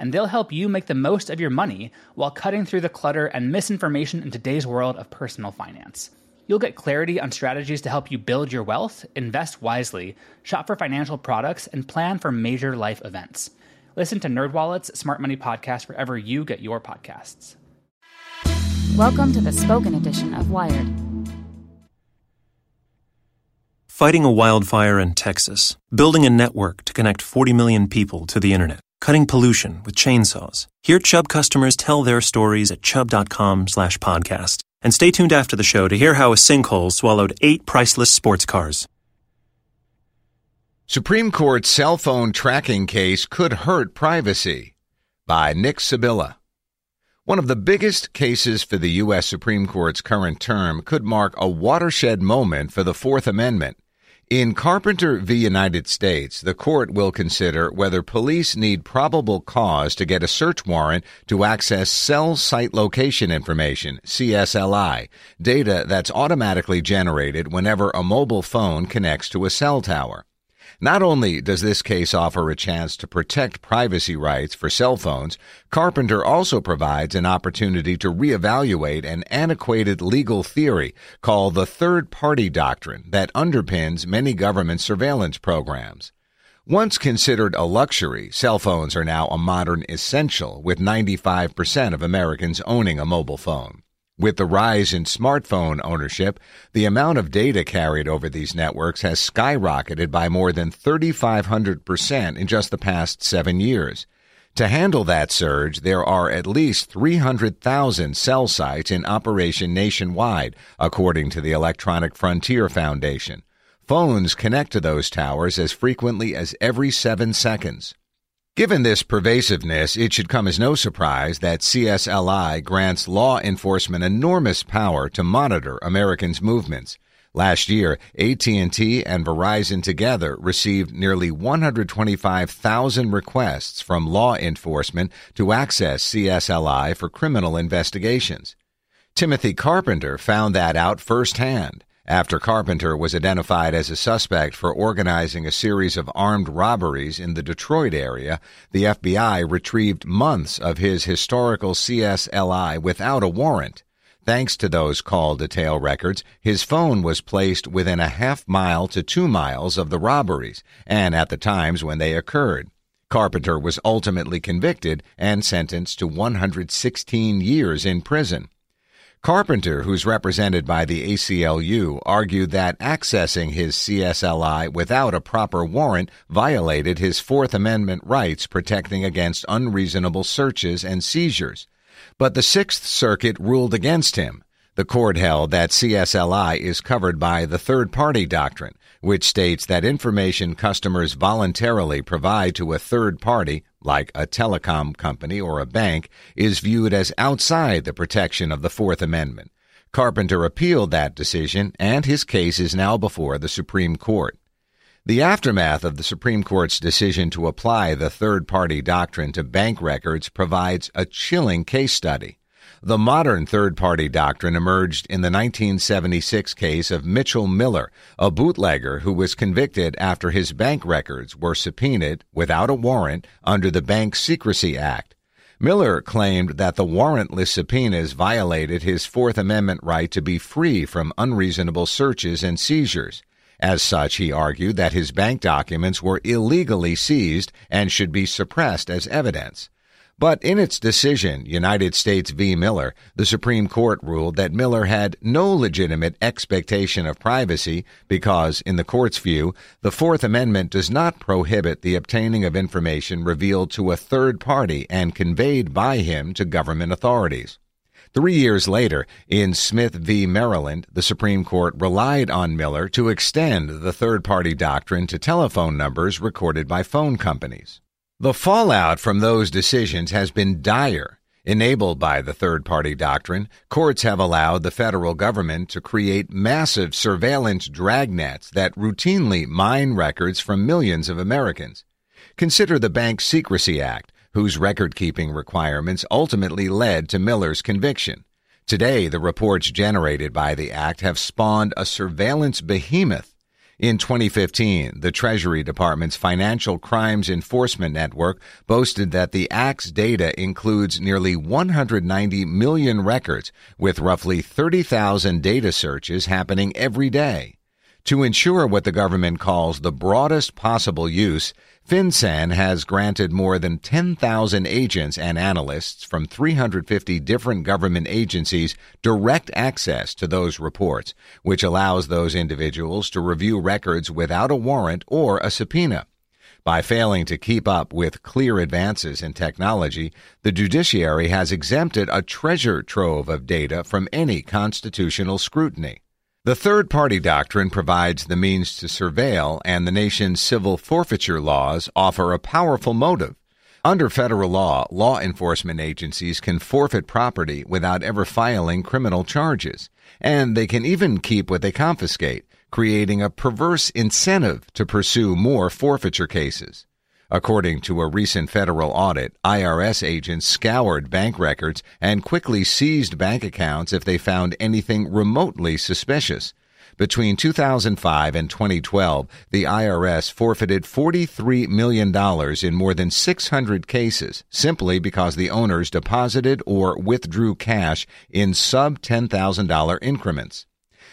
and they'll help you make the most of your money while cutting through the clutter and misinformation in today's world of personal finance. You'll get clarity on strategies to help you build your wealth, invest wisely, shop for financial products, and plan for major life events. Listen to NerdWallet's Smart Money Podcast wherever you get your podcasts. Welcome to the spoken edition of Wired. Fighting a wildfire in Texas, building a network to connect 40 million people to the internet cutting pollution with chainsaws. Hear Chubb customers tell their stories at chubb.com slash podcast. And stay tuned after the show to hear how a sinkhole swallowed eight priceless sports cars. Supreme Court cell phone tracking case could hurt privacy by Nick Sibilla. One of the biggest cases for the U.S. Supreme Court's current term could mark a watershed moment for the Fourth Amendment in Carpenter v. United States, the court will consider whether police need probable cause to get a search warrant to access cell site location information, CSLI, data that's automatically generated whenever a mobile phone connects to a cell tower. Not only does this case offer a chance to protect privacy rights for cell phones, Carpenter also provides an opportunity to reevaluate an antiquated legal theory called the third party doctrine that underpins many government surveillance programs. Once considered a luxury, cell phones are now a modern essential, with 95% of Americans owning a mobile phone. With the rise in smartphone ownership, the amount of data carried over these networks has skyrocketed by more than 3,500% in just the past seven years. To handle that surge, there are at least 300,000 cell sites in operation nationwide, according to the Electronic Frontier Foundation. Phones connect to those towers as frequently as every seven seconds. Given this pervasiveness, it should come as no surprise that CSLI grants law enforcement enormous power to monitor Americans' movements. Last year, AT&T and Verizon together received nearly 125,000 requests from law enforcement to access CSLI for criminal investigations. Timothy Carpenter found that out firsthand after Carpenter was identified as a suspect for organizing a series of armed robberies in the Detroit area, the FBI retrieved months of his historical CSLI without a warrant. Thanks to those call detail records, his phone was placed within a half mile to two miles of the robberies and at the times when they occurred. Carpenter was ultimately convicted and sentenced to 116 years in prison. Carpenter, who's represented by the ACLU, argued that accessing his CSLI without a proper warrant violated his Fourth Amendment rights protecting against unreasonable searches and seizures. But the Sixth Circuit ruled against him. The court held that CSLI is covered by the third party doctrine, which states that information customers voluntarily provide to a third party, like a telecom company or a bank, is viewed as outside the protection of the Fourth Amendment. Carpenter appealed that decision, and his case is now before the Supreme Court. The aftermath of the Supreme Court's decision to apply the third party doctrine to bank records provides a chilling case study. The modern third party doctrine emerged in the 1976 case of Mitchell Miller, a bootlegger who was convicted after his bank records were subpoenaed without a warrant under the Bank Secrecy Act. Miller claimed that the warrantless subpoenas violated his Fourth Amendment right to be free from unreasonable searches and seizures. As such, he argued that his bank documents were illegally seized and should be suppressed as evidence. But in its decision, United States v. Miller, the Supreme Court ruled that Miller had no legitimate expectation of privacy because, in the court's view, the Fourth Amendment does not prohibit the obtaining of information revealed to a third party and conveyed by him to government authorities. Three years later, in Smith v. Maryland, the Supreme Court relied on Miller to extend the third party doctrine to telephone numbers recorded by phone companies. The fallout from those decisions has been dire. Enabled by the third party doctrine, courts have allowed the federal government to create massive surveillance dragnets that routinely mine records from millions of Americans. Consider the Bank Secrecy Act, whose record keeping requirements ultimately led to Miller's conviction. Today, the reports generated by the act have spawned a surveillance behemoth in 2015, the Treasury Department's Financial Crimes Enforcement Network boasted that the Act's data includes nearly 190 million records, with roughly 30,000 data searches happening every day. To ensure what the government calls the broadest possible use, FinCEN has granted more than 10,000 agents and analysts from 350 different government agencies direct access to those reports, which allows those individuals to review records without a warrant or a subpoena. By failing to keep up with clear advances in technology, the judiciary has exempted a treasure trove of data from any constitutional scrutiny. The third party doctrine provides the means to surveil, and the nation's civil forfeiture laws offer a powerful motive. Under federal law, law enforcement agencies can forfeit property without ever filing criminal charges, and they can even keep what they confiscate, creating a perverse incentive to pursue more forfeiture cases. According to a recent federal audit, IRS agents scoured bank records and quickly seized bank accounts if they found anything remotely suspicious. Between 2005 and 2012, the IRS forfeited $43 million in more than 600 cases simply because the owners deposited or withdrew cash in sub $10,000 increments.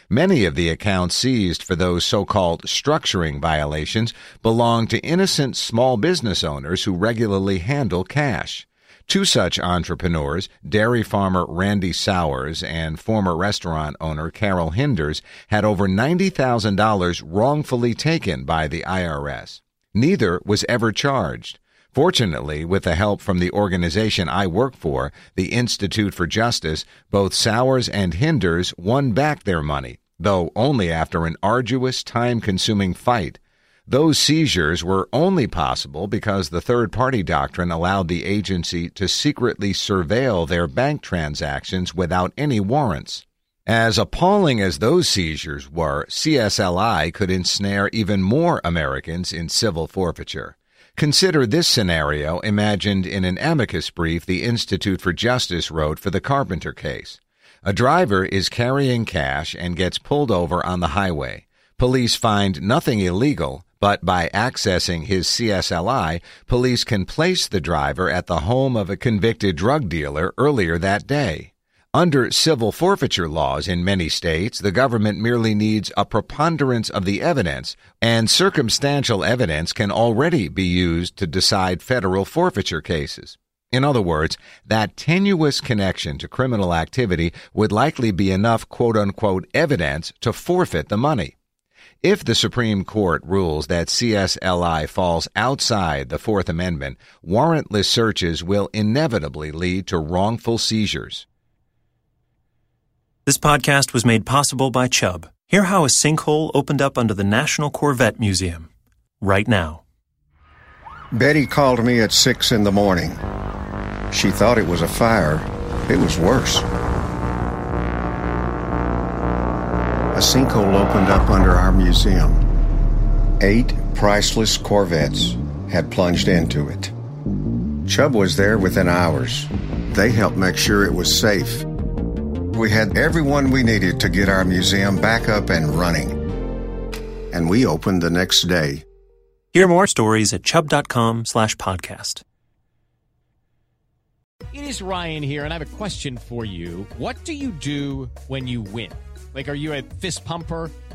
Many of the accounts seized for those so-called structuring violations belong to innocent small business owners who regularly handle cash. Two such entrepreneurs, dairy farmer Randy Sowers and former restaurant owner Carol Hinders, had over $90,000 wrongfully taken by the IRS. Neither was ever charged. Fortunately, with the help from the organization I work for, the Institute for Justice, both Sowers and Hinders won back their money, though only after an arduous, time consuming fight. Those seizures were only possible because the third party doctrine allowed the agency to secretly surveil their bank transactions without any warrants. As appalling as those seizures were, CSLI could ensnare even more Americans in civil forfeiture. Consider this scenario imagined in an amicus brief the Institute for Justice wrote for the Carpenter case. A driver is carrying cash and gets pulled over on the highway. Police find nothing illegal, but by accessing his CSLI, police can place the driver at the home of a convicted drug dealer earlier that day. Under civil forfeiture laws in many states, the government merely needs a preponderance of the evidence, and circumstantial evidence can already be used to decide federal forfeiture cases. In other words, that tenuous connection to criminal activity would likely be enough quote unquote evidence to forfeit the money. If the Supreme Court rules that CSLI falls outside the Fourth Amendment, warrantless searches will inevitably lead to wrongful seizures. This podcast was made possible by Chubb. Hear how a sinkhole opened up under the National Corvette Museum. Right now. Betty called me at six in the morning. She thought it was a fire. It was worse. A sinkhole opened up under our museum. Eight priceless Corvettes had plunged into it. Chubb was there within hours they helped make sure it was safe. We had everyone we needed to get our museum back up and running. And we opened the next day. Hear more stories at chubb.com slash podcast. It is Ryan here, and I have a question for you. What do you do when you win? Like, are you a fist pumper?